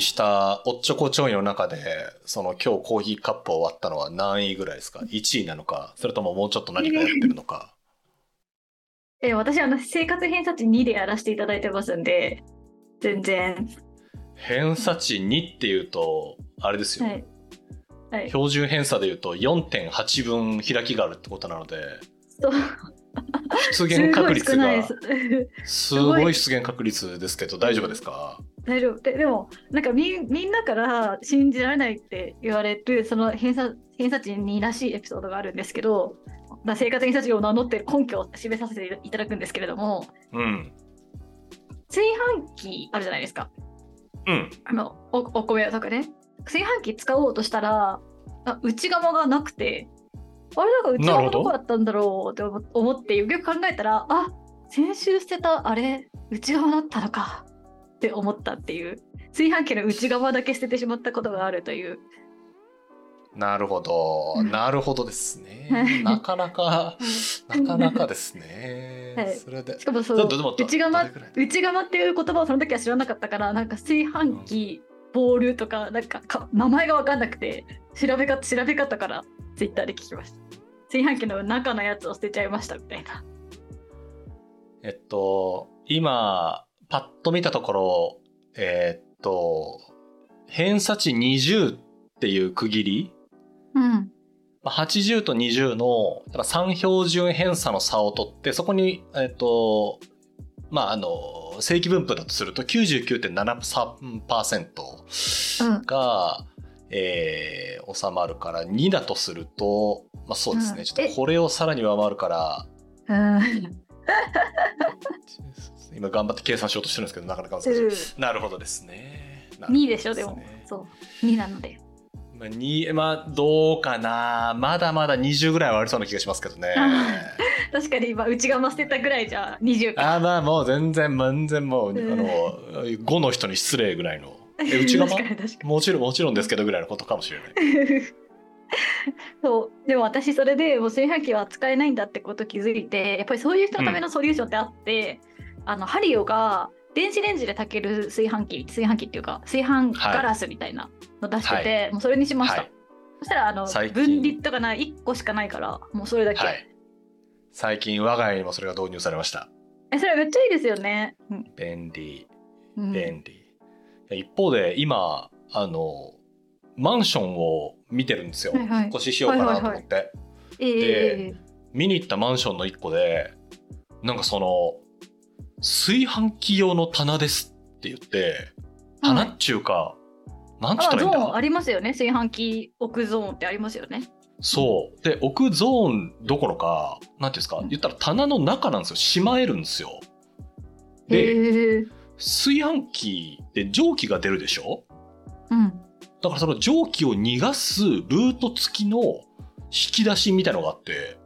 にしたおっちょこちょいの中で、その今日コーヒーカップを割ったのは何位ぐらいですか ?1 位なのか、それとももうちょっと何かやってるのか？え、私、あの、生活偏差値2でやらせていただいてますんで、全然。偏差値2っていうと、あれですよ。はい。はい。標準偏差でいうと4.8分開きがあるってことなので、そう 出現確率が。すごい出現確率ですけど大丈夫ですか？大丈夫。ででもなんかみみんなから信じられないって言われるその偏差偏差値2らしいエピソードがあるんですけど、まあ、生活偏差値を名乗ってる根拠を示させていただくんですけれどもうん。炊飯器あるじゃないですか。うん。あのおお米とかね。炊飯器使おうとしたらあ内釜がなくてあれなんか内釜なるほどどこだったんだろうって思思ってよくよく考えたらあ先週捨てたあれ内釜だったのかって思ったっていう炊飯器の内釜だけ捨ててしまったことがあるというなるほど。う んなるほどですねはい。なかなか、なかなかですね。はいそれでし。かもそどのどど内釜どれぐらい内釜っていう言葉をその時は知らなかったからなんか炊飯器ボールとかなんかか名前が分かんなくて調べ方調べ方からツイッターで聞きました。炊飯器の中のやつを捨てちゃいましたみたいな。えっと、今、パッと見たところ、えっと、偏差値20っていう区切り。うん。まあ80と20のだから3標準偏差の差を取ってそこに、えっとまああの正規分布だとすると99.73%が、えー収まるから2だとすると、まあ、そうですね、うん。ちょっとこれをさらに上回るからうん。今頑張って計算しようとしてるんですけどなかなか難しい。なるほどですね。なるほど2でしょでも。ねそう。2なので。まあ、にまあどうかな。まだまだ20ぐらいはありそうな気がしますけどね。確かに今内釜捨てたぐらいじゃ20かあーまあもう全然全然もう、うん。あの5の人に失礼ぐらいの。え内釜確かに確かに。もちろんもちろんですけどぐらいのことかもしれない。そう。でも私それでもう炊飯器は使えないんだってこと気づいてやっぱりそういう人のためのソリューションってあって、あのハリオが電子レンジで炊ける炊飯器炊飯器っていうか炊飯ガラスみたいなの出してて、もうそれにしました、はい。そしたらあの分離とかない1個しかないからもうそれだけ、はい。最近我が家にもそれが導入されました。えそれめっちゃいいですよね、うん。便利。うん。便利。一方で今あのマンションを見てるんですよ。はいはい。引っ越ししようかなと思って。ええ見に行ったマンションの一個でなんかその炊飯器用の棚ですって言って棚っちゅうか、なんつったあゾらいいんだ？ーンありますよね。炊飯器置くゾーンってありますよね。そう。で置くゾーンどころかなんていうんですか？言ったら棚の中なんですよ。しまえるんですよ。で炊飯器って蒸気が出るでしょ？うん。だからその蒸気を逃がすルート付きの引き出しみたいのがあって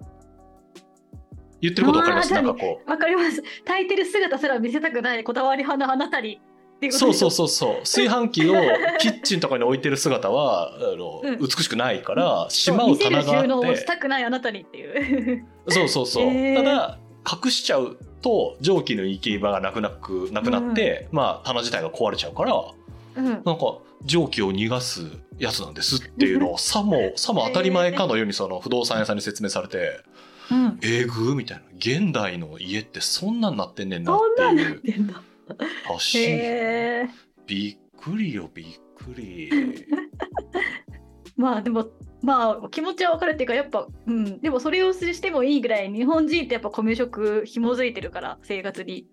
言ってることわかります？なんかこう。わかります。炊いてる姿すら見せたくないこだわり派のあなたにそうそううそう。そう炊飯器を キッチンとかに置いてる姿はあの、うん。美しくないからしまう棚があ収納をっしてたくないあなたにっていう。そうそうそう、へー。ただ隠しちゃうと蒸気の行き場がなくなくなくなって、まあ棚自体が壊れちゃうからうん。なんか蒸気を逃がすやつなんですっていうのをさもさも当たり前かのようにその不動産屋さんに説明されてうん。えぐみたいな。現代の家ってそんなんなってんねんなっそんなんなっていうてんだらしい。へえびっくりよびっくり。まあでもまあ気持ちは分かるっていうかやっぱうん。でもそれをしてもいいぐらい日本人ってやっぱ米食紐づいてるから生活に。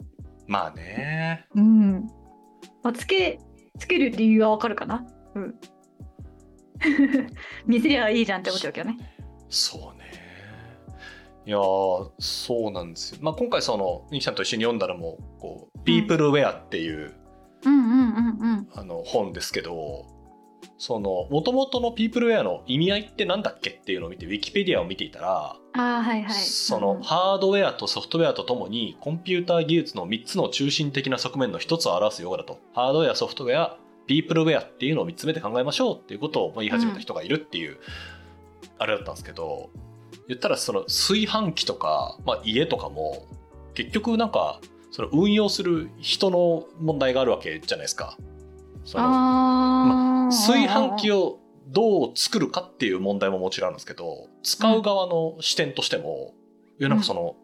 まあね。うん。まあつけつける理由は分かるかな？うん。見せりゃいいじゃんって思っちゃうけどね。そうねいやーそうなんですよ、まあ、今回そのニキさんと一緒に読んだのもこう「ピープルウェア」っていう、本ですけどその元々のピープルウェアの意味合いってなんだっけっていうのを見てウィキペディアを見ていたら、ああはいはい。そのうんハードウェアとソフトウェアとともにコンピューター技術の3つの中心的な側面の1つを表す用語だと。ハードウェアソフトウェアピープルウェアっていうのを3つ目で考えましょうっていうことを言い始めた人がいるっていう、あれだったんですけど言ったらその炊飯器とか、まあ、家とかも結局なんかその運用する人の問題があるわけじゃないですか。そのああ。炊飯器をどう作るかっていう問題ももちろんあるんですけど使う側の視点としても、いやなんかその、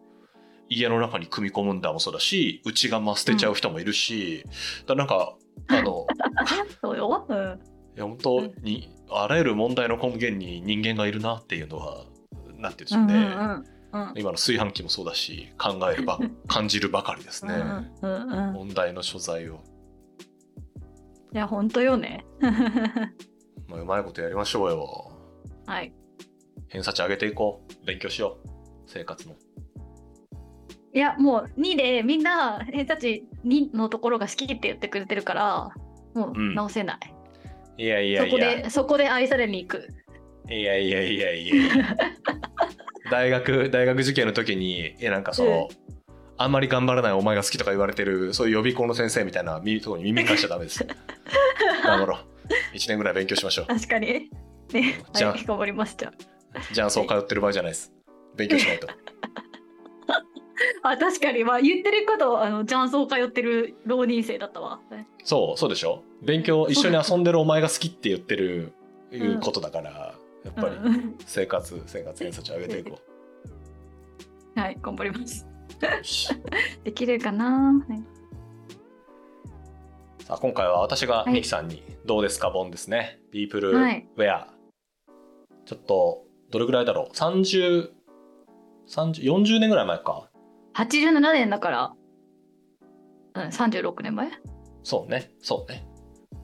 家の中に組み込むんだもそうだし内釜捨てちゃう人もいるし、だからなんかあの そうよ。うん。いや本当にあらゆる問題の根源に人間がいるなっていうのはなんていうんでしょうね、うんうんうん。今の炊飯器もそうだし考えるば感じるばかりですね、うんうんうん。問題の所在を、いや、本当よね。まあ、うまいことやりましょうよはい。偏差値上げていこう勉強しよう生活のいや、もう2でみんな偏差値2のところが好きって言ってくれてるから、もうんう直せない。いやいやそこいやで、そこで愛されに行く。いやいやいやいや。大学大学受験の時にいやなんかその、あんまり頑張らないお前が好きとか言われてるそういう予備校の先生みたいなみところに耳貸しちゃダメです。頑張ろう。1年ぐらい勉強しましょう。確かに。ね、じゃあ。はい、頑張りました。じゃあそう通ってる場合じゃないです。勉強しないと。あ、確かに、まあ、言ってること、あの、雀荘通ってる浪人生だったわ。そうそうでしょ。勉強一緒に遊んでるお前が好きって言ってるいうことだから、やっぱりうん生活生活偏差値上げていこ はい、頑張ります。できるかな？はい。さあ今回は私がはい。ミキさんに「どうですかボン」ですね「ピープルウはい。ェア」ちょっとどれぐらいだろう？30 30 40年ぐらい前か。87年だから、うん、36年前、そうねそうね。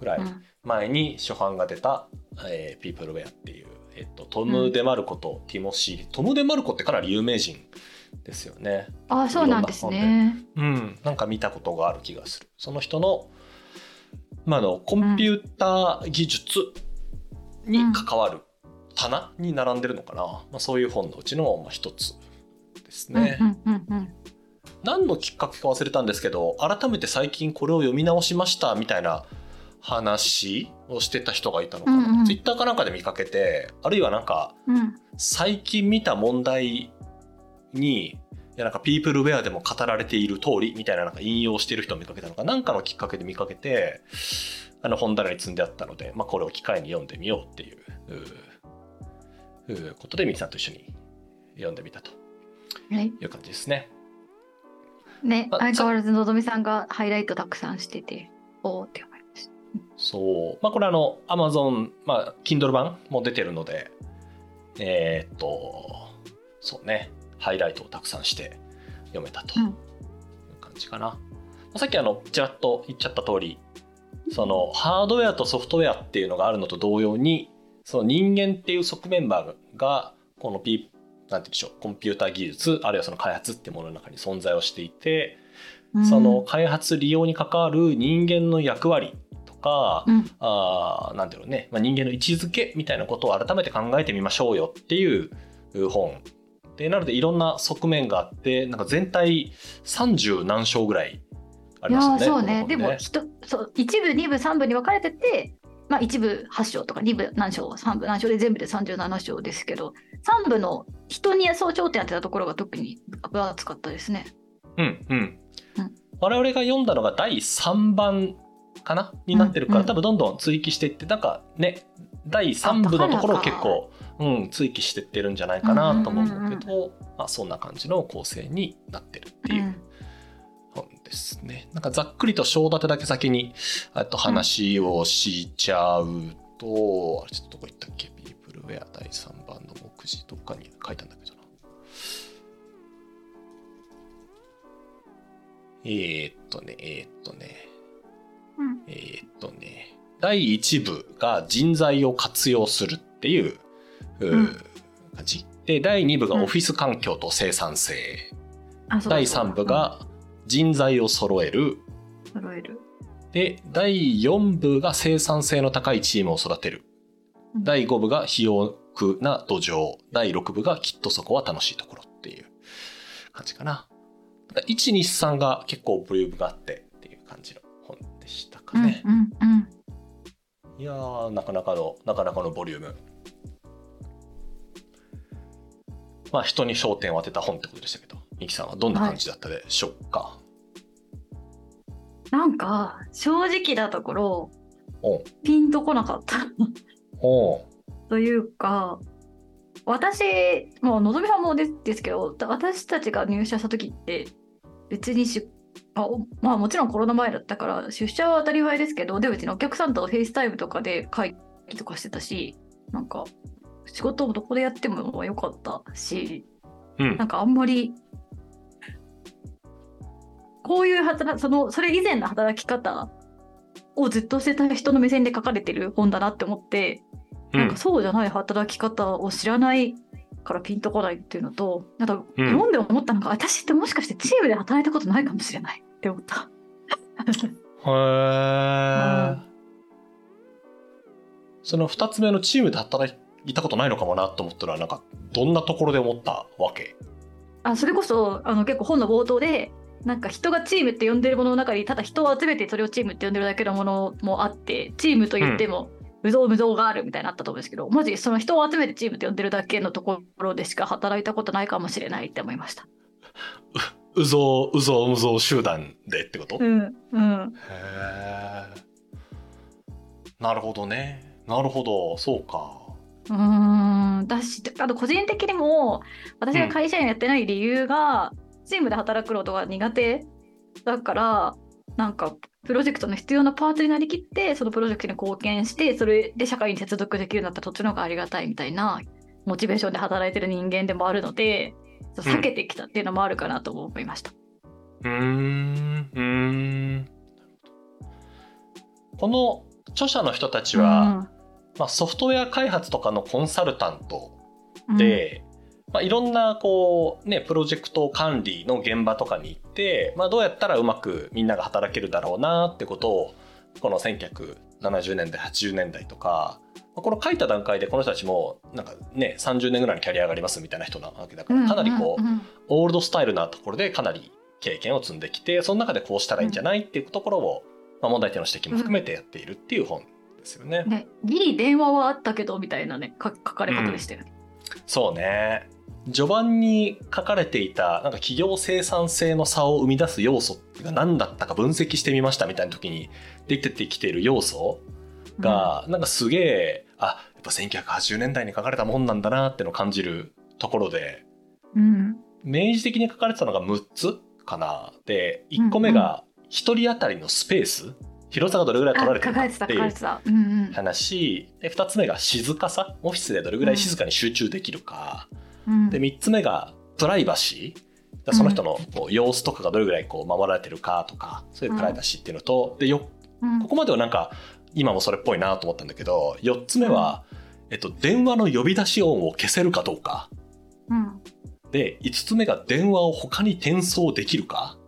ぐらいうん、前に初版が出た「えー、ピープルウェア」っていう、えっと、トム・デ・マルコとティモシー、トム・デ・マルコってかなり有名人ですよね。あ、そうなんですね。うん。なんか見たことがある気がする。その人の,、まあ、あのコンピューター技術に関わる棚に並んでるのかな、まあ、そういう本のうちのまあ一つですね、うんうんうんうん。何のきっかけか忘れたんですけど改めて最近これを読み直しましたみたいな話をしてた人がいたのかな、うんうん。ツイッターかなんかで見かけてあるいはなんかうん。最近見た問題にいやなんかピープルウェアでも語られている通りみたいななんか引用してる人を見かけたのか。何かのきっかけで見かけてあの本棚に積んであったので、まあ、これを機会に読んでみようっていううことでミキさんと一緒に読んでみたと。はい。いう感じですね。ね、あ相変わらずのぞみさんがハイライトたくさんしてて、おおって。そう。まあ、これあの、Amazon、まあ、Kindle 版も出てるので、えーっと、そうね、ハイライトをたくさんして読めたといううん感じかな。まあさっきあの、ちらっと言っちゃった通り、その、ハードウェアとソフトウェアっていうのがあるのと同様に、その人間っていう側面が、この P、なんて言うんでしょう、コンピューター技術、あるいはその開発っていうものの中に存在をしていて、その開発利用に関わる人間の役割とか、うん、あーなんていうのね、まあ、人間の位置づけみたいなことを改めて考えてみましょうよっていう本でなのでいろんな側面があってなんか全体30何章ぐらいありますよね。ーそうね。この本でもそう一部二部三部に分かれてて、まあ、一部8章とか二部何章三部何章で全部で37章ですけど三部の人に総頂点やってたところが特に分厚かったですね。うんうん。うん。我々が読んだのが第3番かな？になってるから、うんうん。多分どんどん追記していってなんかね第3部のところを結構、うん、追記してってるんじゃないかなと思うんだけど、まあ、そんな感じの構成になってるっていう。うん。本ですね。なんかざっくりと章立てだけ先にあと話をしちゃうと、あれちょっとどこ行ったっけ？ピープルウェア第3番の目次どっかに書いたんだけどな。えー、っとね、えー、っと第1部が人材を活用するっていう、ううん感じ。で、第2部がオフィス環境と生産性。うだ第そうだ3部が人材を揃える。うん揃える。で、第4部が生産性の高いチームを育てる。うん第5部が肥沃な土壌。第6部がきっとそこは楽しいところっていう感じかな。1、2、3が結構ボリュームがあってっていう感じの本でしたかね。うんうんうんいやー、なかなかの、なかなかのボリューム。まあ、人に焦点を当てた本ってことでしたけど、ミキさんはどんな感じだったでしょうか？なんか正直なところピンとこなかったというか私もうのぞみさんもですですけど私たちが入社した時って別にしあおまあもちろんコロナ前だったから出社は当たり前ですけどで別にお客さんとフェイスタイムとかで会議とかしてたしなんか仕事をどこでやってもよかったしうん。なんかあんまりこういう働そのそれ以前の働き方をずっとしてた人の目線で書かれてる本だなって思って、なんかそうじゃない働き方を知らないからピンとこないっていうのとなんかうん。読んで思ったのが、私ってもしかしてチームで働いたことないかもしれないって思った。へえ、その2つ目のチームで働いたことないのかもなと思ったらなんかどんなところで思ったわけ？あそれこそあの結構本の冒頭でなんか人がチームって呼んでるものの中にただ人を集めてそれをチームって呼んでるだけのものもあってチームと言っても無造無造があるみたいになったと思うんですけど、マジその人を集めてチームって呼んでるだけのところでしか働いたことないかもしれないって思いました。うぞううぞうぞう集団でってこと、へうんうん。えなるほどね。なるほど。そうか。うーん。だしあと個人的にも私が会社員やってない理由が、チームで働くことが苦手だからなんかプロジェクトの必要なパーツになりきってそのプロジェクトに貢献してそれで社会に接続できるんだったらそっちの方がありがたいみたいなモチベーションで働いてる人間でもあるので避けてきたっていうのもあるかなと思いました。うーん。うーん。この著者の人たちは、まあ、ソフトウェア開発とかのコンサルタントうん、で、まあ、いろんなこう、ね、プロジェクト管理の現場とかに行って、まあ、どうやったらうまくみんなが働けるだろうなってことをこの1970年代80年代とかまあこの書いた段階でこの人たちもなんかね30年ぐらいのキャリアがありますみたいな人なわけだからかなりこううんうんオールドスタイルなところでかなり経験を積んできてその中でこうしたらいいんじゃないっていうところを、まあ、問題点の指摘も含めてやっているっていう本ですよね。ね、ギリ電話はあったけどみたいなねか書かれ方でしたよね。そうね序盤に書かれていたなんか企業生産性の差を生み出す要素が何だったか分析してみましたみたいな時に出てきている要素が、なんかすげえあやっぱ1980年代に書かれたもんなんだなってのを感じるところでうん。明示的に書かれてたのが6つかな。で1個目が1人当たりのスペース。広さがどれぐらい取られてるかったていう話。で2つ目が静かさ。オフィスでどれぐらい静かに集中できるか。うん。で3つ目がプライバシー。その人のこう様子とかがどれぐらいこう守られてるかとかそういうプライバシーっていうのと、でようん。ここまではなんか今もそれっぽいなと思ったんだけど4つ目は、えっと、電話の呼び出し音を消せるかどうか。うん。で5つ目が電話を他に転送できるか、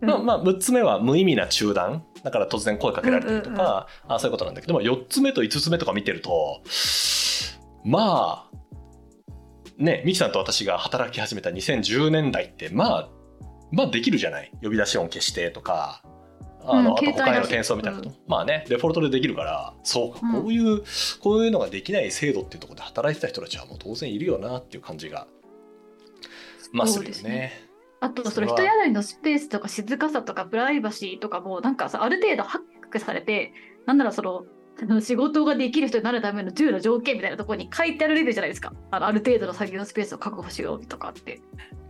まあまあ、6つ目は無意味な中断。だから突然声かけられたりとか、あそういうことなんだけども4つ目と5つ目とか見てるとまあねミキさんと私が働き始めた2010年代ってまあまあできるじゃない。呼び出し音消してとかあの、うんあと他への転送みたいなこと、まあねデフォルトでできるからそうか、うん。こういうこういうのができない制度っていうところで働いてた人たちはもう当然いるよなっていう感じがまあするよそうですね。ね。あとその人当たりのスペースとか静かさとかプライバシーとかもなんかさある程度ハックされてなんならその仕事ができる人になるための10の条件みたいなところに書いてあるレベルじゃないですか。あのある程度の作業スペースを確保しようとかって。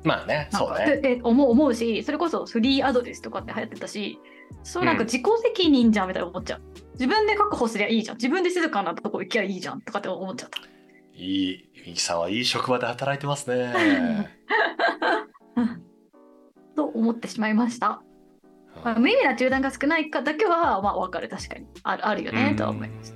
まあねそうね。でで思う思うしそれこそフリーアドレスとかって流行ってたしそうなんか自己責任じゃんみたいな思っちゃう、自分で確保すりゃいいじゃん。自分で静かなとこ行きゃいいじゃんとかって思っちゃった。いいミキさんはいい職場で働いてますね。うんと思ってしまいました。まあ、無意味な中断が少ないかだけは、まあ、分かる、確かに。あるあるよね、とは思います。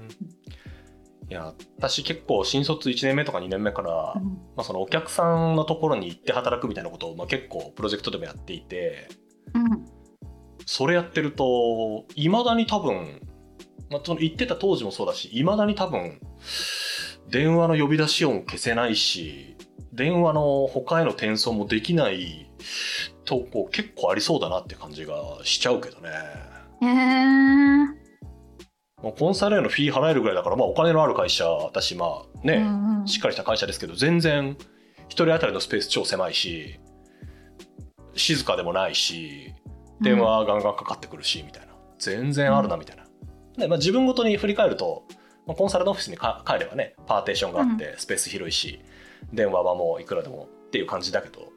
いや私結構新卒1年目とか2年目から、うん。まあ、そのお客さんのところに行って働くみたいなことを、まあ、結構プロジェクトでもやっていてうんそれやってるといまだに多分、まあ、その行ってた当時もそうだしいまだに多分電話の呼び出し音消せないし電話の他への転送もできないとこ結構ありそうだなって感じがしちゃうけどね。へーもうコンサルへのフィー払えるぐらいだから、まあ、お金のある会社だしまあね、うんうんしっかりした会社ですけど全然一人当たりのスペース超狭いし静かでもないし電話ガンガンかかってくるしみたいな。全然あるなみたいな。で、まあ、自分ごとに振り返ると、まあ、コンサルのオフィスにか帰ればねパーテーションがあってスペース広いし、電話はもういくらでもっていう感じだけど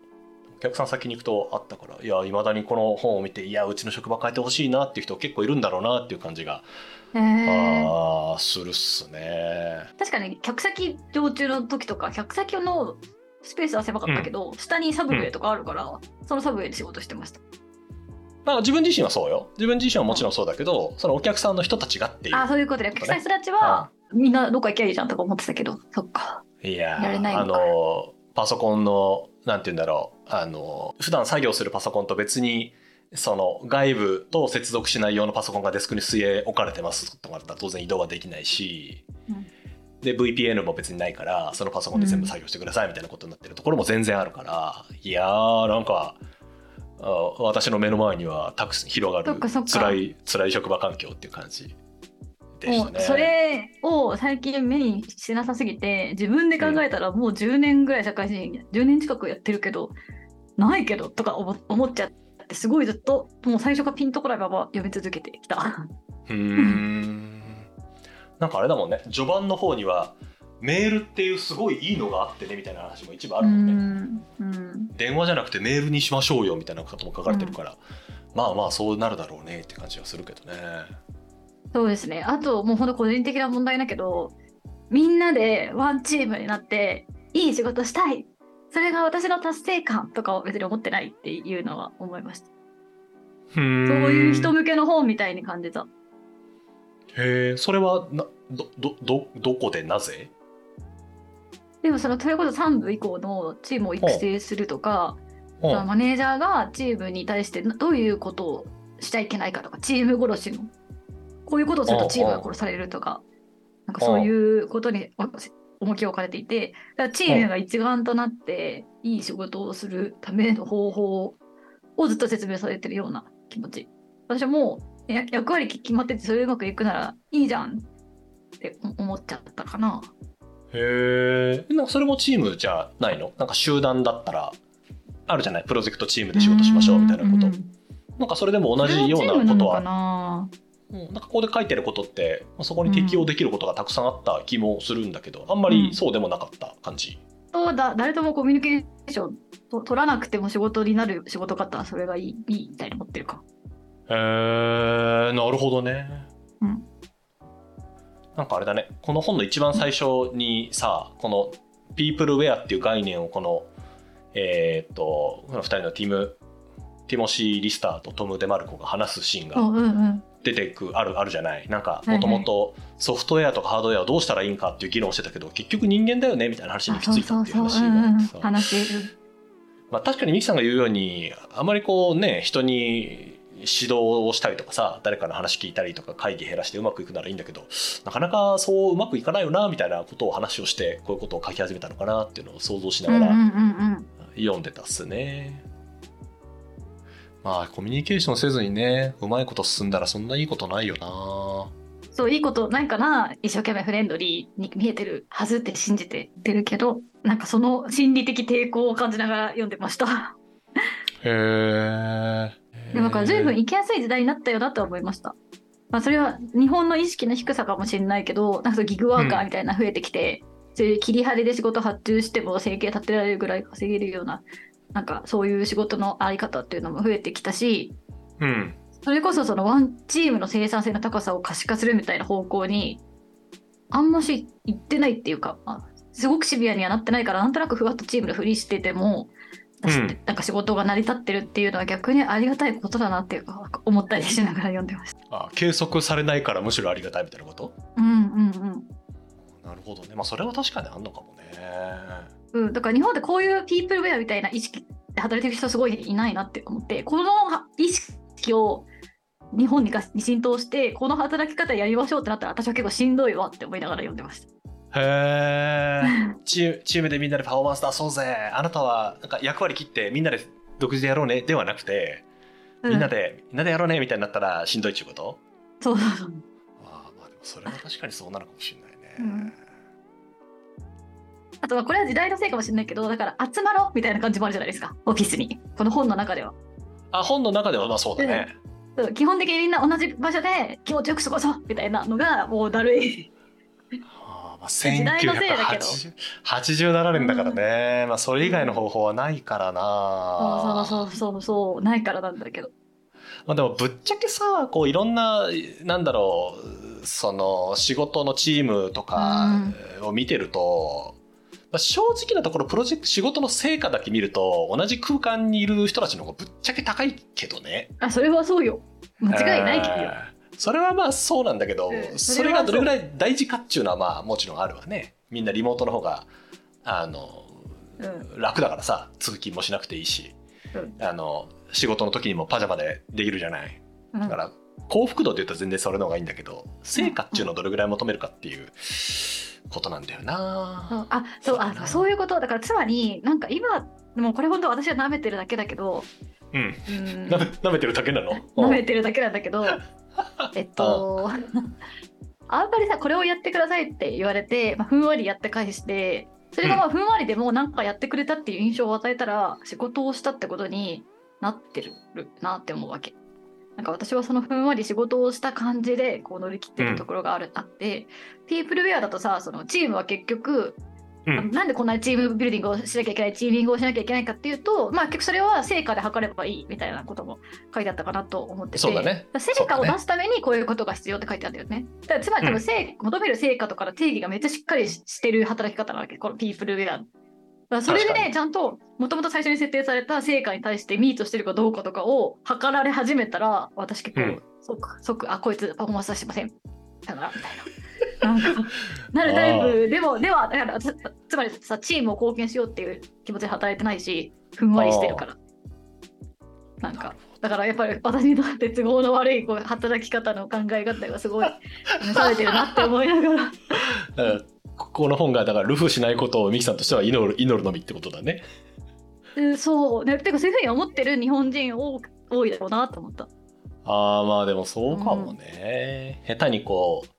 お客さん先に行くとあったからいやいまだにこの本を見ていやうちの職場変えてほしいなっていう人結構いるんだろうなっていう感じが、へー。あーするっすね。確かに客先常駐の時とか客先のスペースは狭かったけど、下にサブウェイとかあるから、そのサブウェイで仕事してました。まあ自分自身はそうよ。自分自身はもちろんそうだけど、そのお客さんの人たちがっていう。あそういうことで客先人たちは、みんなどっか行きゃいいじゃんとか思ってたけど。そっか。いやあのパソコンのなんて言うんだろう。あの普段作業するパソコンと別にその外部と接続しない用のパソコンがデスクに据え置かれてますとかだったら当然移動はできないし、うん。で VPN も別にないからそのパソコンで全部作業してくださいみたいなことになってるところも全然あるから、いやーなんかあ私の目の前にはたくさん広がる辛い辛い職場環境っていう感じでしたね。それを最近目にしなさすぎて自分で考えたらもう10年ぐらい社会人10年近くやってるけどないけどとか思思っちゃってすごいずっともう最初からピンとこないまま読み続けてきた。うーんなんかあれだもんね序盤の方にはメールっていうすごいいいのがあってねみたいな話も一部あうるもんね、んうん電話じゃなくてメールにしましょうよみたいなことも書かれてるから、まあまあそうなるだろうねって感じはするけどねそうですね。あと、もう本当個人的な問題だけど、みんなでワンチームになって、いい仕事したい。それが私の達成感とかを別に思ってないっていうのは思いました。そういそういう人向けの本みたいに感じた。へえそれはなどどどどこでなぜ？でもその、それこそ3部以降のチームを育成するとか、そのマネージャーがチームに対してどういうことをしちゃいけないかとか、チーム殺しの、こういうことをするとチームが殺されるとか、なんかそういうことに重きを置かれていて、だからチームが一丸となっていい仕事をするための方法をずっと説明されてるような気持ち。私はもうや役割決まっててそれうまくいくならいいじゃんって思っちゃったかな。へえんかそれもチームじゃないの？なんか集団だったらあるじゃない？プロジェクトチームで仕事しましょうみたいなこと、うんなんかそれでも同じようなことは。な。うん。なんかここで書いてることってまあそこに適用できることがたくさんあった気もするんだけど、あんまりそうでもなかった感じ。だ。誰ともコミュニケーションと取らなくても仕事になる仕事方はそれがいいいいみたいに思ってるか。へえなるほどね。うんなんかあれだね。この本の一番最初にさこの「ピープルウェア」っていう概念をこのえーっとこの2人のティムティモシー・リスターとトム・デマルコが話すシーンがうんうんうん。出てくあるあるじゃない。なんかもともとソフトウェアとかハードウェアをどうしたらいいんかっていう議論をしてたけど結局人間だよねみたいな話にあ行き着いたっていう話が。あってさ。まあ、確かにミキさんが言うようにあまりこうね人に指導をしたりとかさ誰かの話聞いたりとか会議減らしてうまくいくならいいんだけどなかなかそううまくいかないよなみたいなことを話をしてこういうことを書き始めたのかなっていうのを想像しながらうん。読んでたっすね。まあコミュニケーションせずにねうまいこと進んだらそんないいことないよな。そういいことないかな一生懸命フレンドリーに見えてるはずって信じて出るけどなんかその心理的抵抗を感じながら読んでました。へえ。でもなんか随分生きやすい時代になったよなとは思いました。まあ、それは日本の意識の低さかもしれないけど、なんかギグワーカーみたいな増えてきて、そういう切り張りで仕事発注しても生計立てられるぐらい稼げるような、なんかそういう仕事のあり方っていうのも増えてきたし、うん。それこそそのワンチームの生産性の高さを可視化するみたいな方向に、あんまし行ってないっていうか、まあ、すごくシビアにはなってないから、なんとなくふわっとチームのふりしてても、なんか仕事が成り立ってるっていうのは逆にありがたいことだなっていうか思ったりしながら読んでました。あ計測されないからむしろありがたいみたいなこと？うんうんうん。なるほどね。まあそれは確かにあんのかもね。うん、だから日本でこういうピープルウェアみたいな意識で働いてる人すごいいないなって思ってこの意識を日本に浸透してこの働き方やりましょうってなったら私は結構しんどいわって思いながら読んでました。へえ。チームでみんなでパフォーマンス出そうぜ。あなたはなんか役割切ってみんなで独自でやろうねではなくて、みんなで、でみんなでやろうねみたいになったらしんどいっちゅうこと？そうそうそうああまあでもそれは確かにそうなのかもしれないね。うんあとはこれは時代のせいかもしれないけどだから集まろうみたいな感じもあるじゃないですかオフィスにこの本の中では。あ本の中ではまあそうだね。そう基本的にみんな同じ場所で気持ちよく過ごそうみたいなのがもうだるい。まあ、時代のせいだけど。1980 87年だからね、まあそれ以外の方法はないからな、そうそうそうそうそうないからなんだけど。まあ、でもぶっちゃけさこういろんななんだろうその仕事のチームとかを見てると、まあ、正直なところプロジェクト仕事の成果だけ見ると同じ空間にいる人たちの方がぶっちゃけ高いけどね。あそれはそうよ。間違いないけどよ。えーそれはまあそうなんだけど、うん。そそれがどれぐらい大事かっていうのはまあもちろんあるわね。みんなリモートの方があのうん。楽だからさ通勤もしなくていいし、うん。あの仕事の時にもパジャマでできるじゃない。うん。だから幸福度で言うと全然それの方がいいんだけど成果っていうのをどれぐらい求めるかっていうことなんだよな。あそうあそういうこと。だからつまりなんか今もうこれ本当私は舐めてるだけだけど、うん、うん、なめてるだけなの？舐めてるだけなんだけど えっとあんまりさこれをやってくださいって言われて、まあ、ふんわりやって返してそれがまあふんわりでもなんかやってくれたっていう印象を与えたら仕事をしたってことになってるなって思うわけ。なんか私はそのふんわり仕事をした感じでこう乗り切ってるところがある、あってピープルウェアだとさそのチームは結局うん。なんでこんなにチームビルディングをしなきゃいけないチーミングをしなきゃいけないかっていうとまあ結局それは成果で測ればいいみたいなことも書いてあったかなと思ってて。そうだね。成果を出すためにこういうことが必要って書いてあるんだよね。だからつまり多分成、求める成果とかの定義がめっちゃしっかりししてる働き方なわけこのピープルウェア。それでねちゃんともともと最初に設定された成果に対してミートしてるかどうかとかを測られ始めたら私結構、うん。即即あこいつパフォーマンスはしません。だからみたいな。なんかなるタイプ。でもではだからつつまりさチームを貢献しようっていう気持ちで働いてないしふんわりしてるから。なんかだからやっぱり私にとって都合の悪いこう働き方の考え方がすごい 試されてるなって思いながら。ここの本がだからルフしないことをミキさんとしては祈る祈るのみってことだね。うんそう。ねてかそういうふうに思ってる日本人多多いだろうなと思った。ああまあでもそうかもね、下手にこう、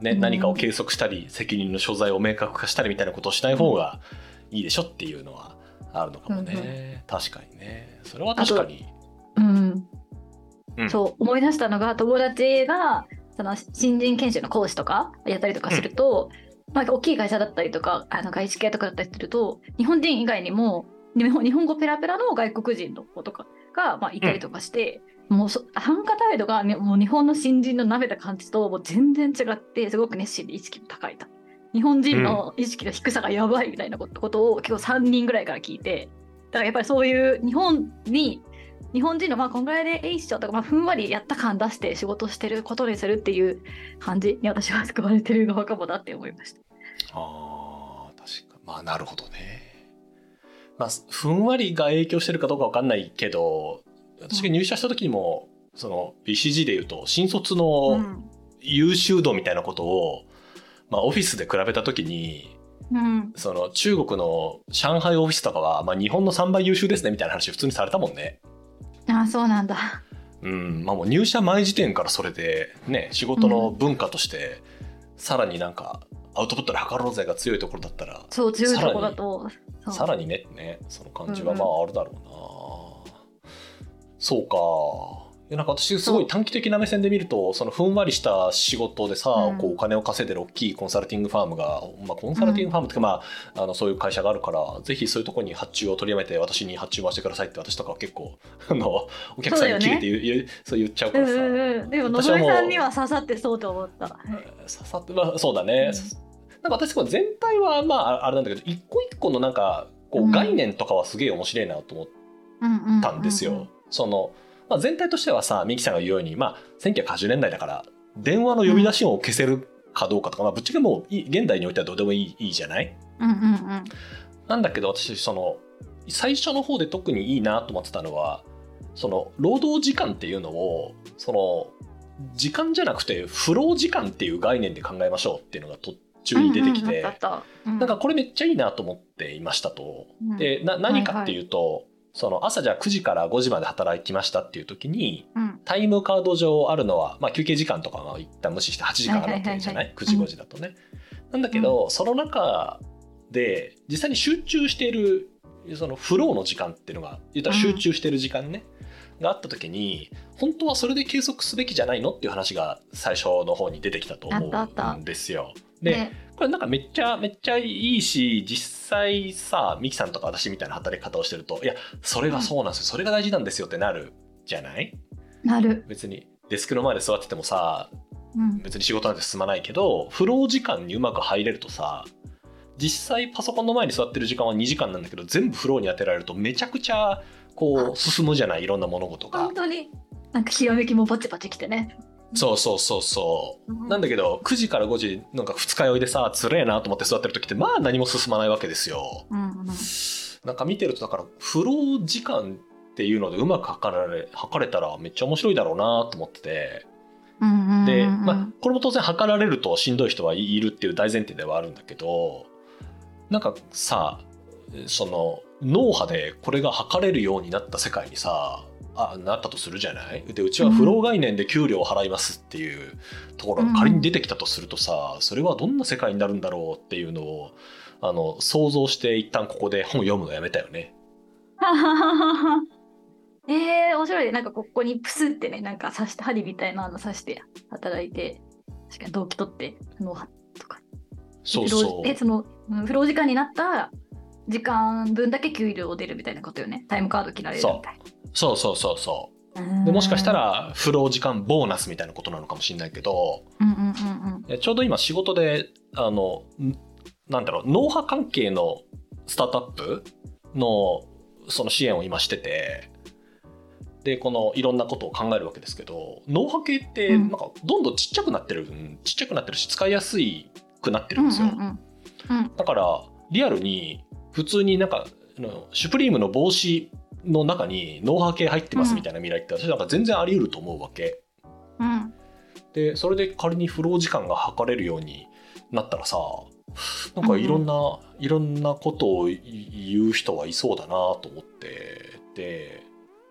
ねうん。何かを計測したり責任の所在を明確化したりみたいなことをしない方がいいでしょっていうのはあるのかもね、確かにね。それは確かに。うん、うん。そう思い出したのが友達がその新人研修の講師とかやったりとかすると、まあ、大きい会社だったりとかあの外資系とかだったりすると日本人以外にも日本日本語ペラペラの外国人の子とかが、まあ、いたりとかして、もうそ参加態度が、ね、もう日本の新人の舐めた感じともう全然違ってすごく熱心で意識も高いと。日本人の意識の低さがやばいみたいなことことを結構3人ぐらいから聞いてだからやっぱりそういう日本に日本人のまあこんぐらいでえいっしょとか、まあ、ふんわりやった感出して仕事してることにするっていう感じに私は救われてる側かもだって思いました。あー確かまあなるほどねまあふんわりが影響してるかどうかわかんないけど私が入社した時にも、その BCG でいうと新卒うのん優秀度みたいなことを、まあ、オフィスで比べた時にうん、その中国の上海オフィスとかは、まあ、日本の3倍優秀ですねみたいな話普通にされたもんね。ああそうなんだ。うんまあ、もう入社前時点からそれで、ね、仕事の文化として、さらになんかアウトプットで測ろうぜが強いところだったらそう強いとこだと。さらにねねその感じはうんまああるだろうな、そうか。なんか私すごい短期的な目線で見るとそのふんわりした仕事でさ、うん。こうお金を稼いでる大きいコンサルティングファームが、まあ、コンサルティングファームっていうか、まあ、あのそういう会社があるからぜひそういうところに発注を取りやめて私に発注回してくださいって私とかは結構 あのお客さんに切れて言う言うそう言っちゃうからさ、うんうんうん、でもの私はもうぞみさんには刺さってそうと思った。はい。刺さってまあそうだね、なんか私これ全体はまああれなんだけど一個一個のなんかこううん。概念とかはすげえ面白いなと思っうんうんたんですよ。そのまあ、全体としてはさミキさんが言うように、まあ、1980年代だから電話の呼び出し音を消せるかどうかとか、まあ、ぶっちゃけもういい現代においてはどうでもいいいいじゃない？うんうんうん。なんだけど私その最初の方で特にいいなと思ってたのはその労働時間っていうのをその時間じゃなくてフロー時間っていう概念で考えましょうっていうのが途中に出てきて、うんうんうん。なんかこれめっちゃいいなと思っていましたと。うん。でな何かっていうと、その朝じゃあ9時から5時まで働きましたっていう時にうん。タイムカード上あるのは、まあ、休憩時間とかは一旦無視して8時間あるわけじゃない？はいはいはいはい。9時5時だとね。なんだけど、その中で実際に集中しているそのフローの時間っていうのが言ったら集中してる時間ね、があった時に本当はそれで計測すべきじゃないの？っていう話が最初の方に出てきたと思うんですよ。で、ねこれなんかめっちゃめっちゃいいし実際さミキさんとか私みたいな働き方をしてるといやそれがそうなんですよ、それが大事なんですよってなるじゃない？なる。別にデスクの前で座っててもさうん。別に仕事なんて進まないけどフロー時間にうまく入れるとさ実際パソコンの前に座ってる時間は2時間なんだけど全部フローに当てられるとめちゃくちゃこう進むじゃない？いろんな物事が本。当に。なんかひらめきもバチバチきてね。そうそうそうそううんなんだけど9時から5時なんか二日酔いでさつれえなと思って座ってる時ってまあ何も進まないわけですよ。うんうん。なんか見てるとだからフロー時間っていうのでうまく測られ測れたらめっちゃ面白いだろうなと思っててうんうんうんうんで、まあ、これも当然測られるとしんどい人はいるっていう大前提ではあるんだけどなんかさその脳波でこれが測れるようになった世界にさあなったとするじゃない？でうちはフロー概念で給料を払いますっていうところが仮に出てきたとするとさそれはどんな世界になるんだろうっていうのをあの想像して一旦ここで本読むのやめたよね。えー、面白いね。なんかここにプスってね、なんか刺して、針みたいなの刺して働いて、確かに動機取って、脳波とか。そうそうえ、その、うんフロー時間になった時間分だけ給料出るみたいなことよね。タイムカード切られるみたいそうそうそうそう。な。でもしかした、らフロー時間ボーナスみたいなことなのかもしれないけどうんうんうんちょうど今仕事であのんなんだろう脳波関係のスタートアップのその支援を今しててでこのいろんなことを考えるわけですけど脳波系ってうん。なんかどんどんちっちゃくなってる、うんちっちゃくなってるし使いやすいくなってるうんんですよ、うんうんうんだからリアルに普通になんかあのシュプリームの帽子の中に脳波系入ってますみたいな未来って私なんか全然あり得ると思うわけ。うんでそれで仮にフロー時間が測れるようになったらさなんかいろんな、いろんなことを言う人はいそうだなと思ってで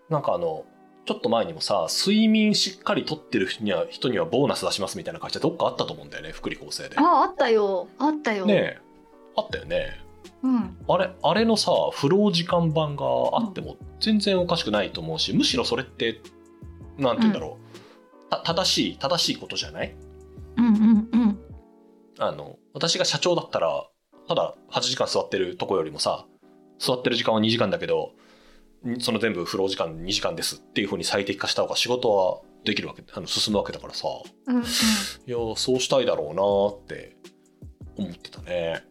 なんかあのちょっと前にもさ睡眠しっかりとってる人には人にはボーナス出しますみたいな会社どっかあったと思うんだよね福利厚生で。あ、あったよ。あったよ。ねえあったよね。うん。あれあれのさフロー時間版があっても全然おかしくないと思うしむしろそれってなんて言うんだろう、た正しい正しいことじゃない？うんうんうん。あの私が社長だったらただ8時間座ってるとこよりもさ座ってる時間は2時間だけどんその全部フロー時間2時間ですっていう風に最適化した方が仕事はできるわけあの進むわけだからさうんうん。いやそうしたいだろうなって思ってたね。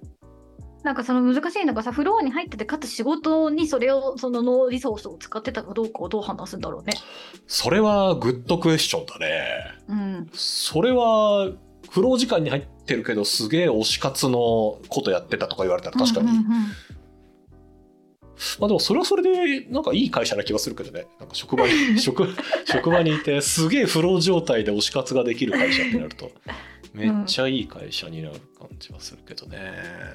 なんかその難しいのがさ、フローに入ってて、かつ仕事にそれを、その脳リソースを使ってたかどうかをどう判断するんだろうね。それはグッドクエスチョンだね。うん。それはフロー時間に入ってるけどすげえ推し活のことやってたとか言われたら確かに、うんうんうんまあでもそれはそれでなんかいい会社な気がするけどねなんか職場に職 職場にいてすげえフロー状態で推し活ができる会社ってなるとめっちゃいい会社になる感じはするけどね、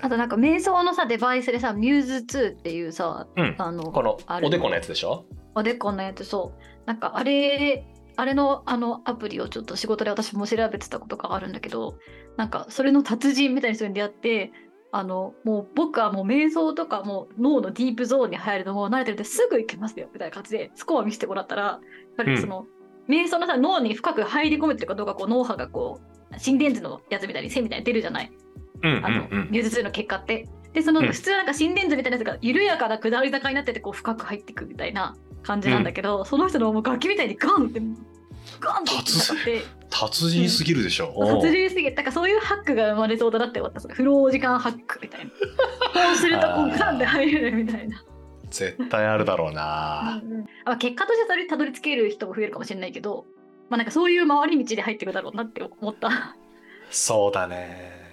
あとなんか瞑想のさデバイスでさミューズ2っていうさうん。あのこのおでこのやつでしょ？おでこのやつそう。なんかあれあれのあのアプリをちょっと仕事で私も調べてたことがあるんだけどなんかそれの達人みたいな人に出会ってあのもう僕はもう瞑想とかもう脳のディープゾーンに入るのも慣れてるんですぐ行けますよみたいな感じでスコア見せてもらったらやっぱりその、瞑想のさ脳に深く入り込むっていうかどうかこう脳波がこう心電図のやつみたいに線みたいに出るじゃない？うんあの、うんうん。ミューズ2の結果って。で、そのうん。普通なんか心電図みたいなやつが緩やかな下り坂になっててこう深く入っていくみたいな感じなんだけど、その人のもう楽器みたいにガンってガンって。達人すぎるでしょ、達人すぎてだからそういうハックが生まれそうだなって思ったそのフロー時間ハックみたいな。こうするとこうガンって入れるみたいな、絶対あるだろうな、うんうん。あ結果としてそれにたどり着ける人も増えるかもしれないけどまあなんかそういう回り道で入ってくだろうなって思った。そうだね。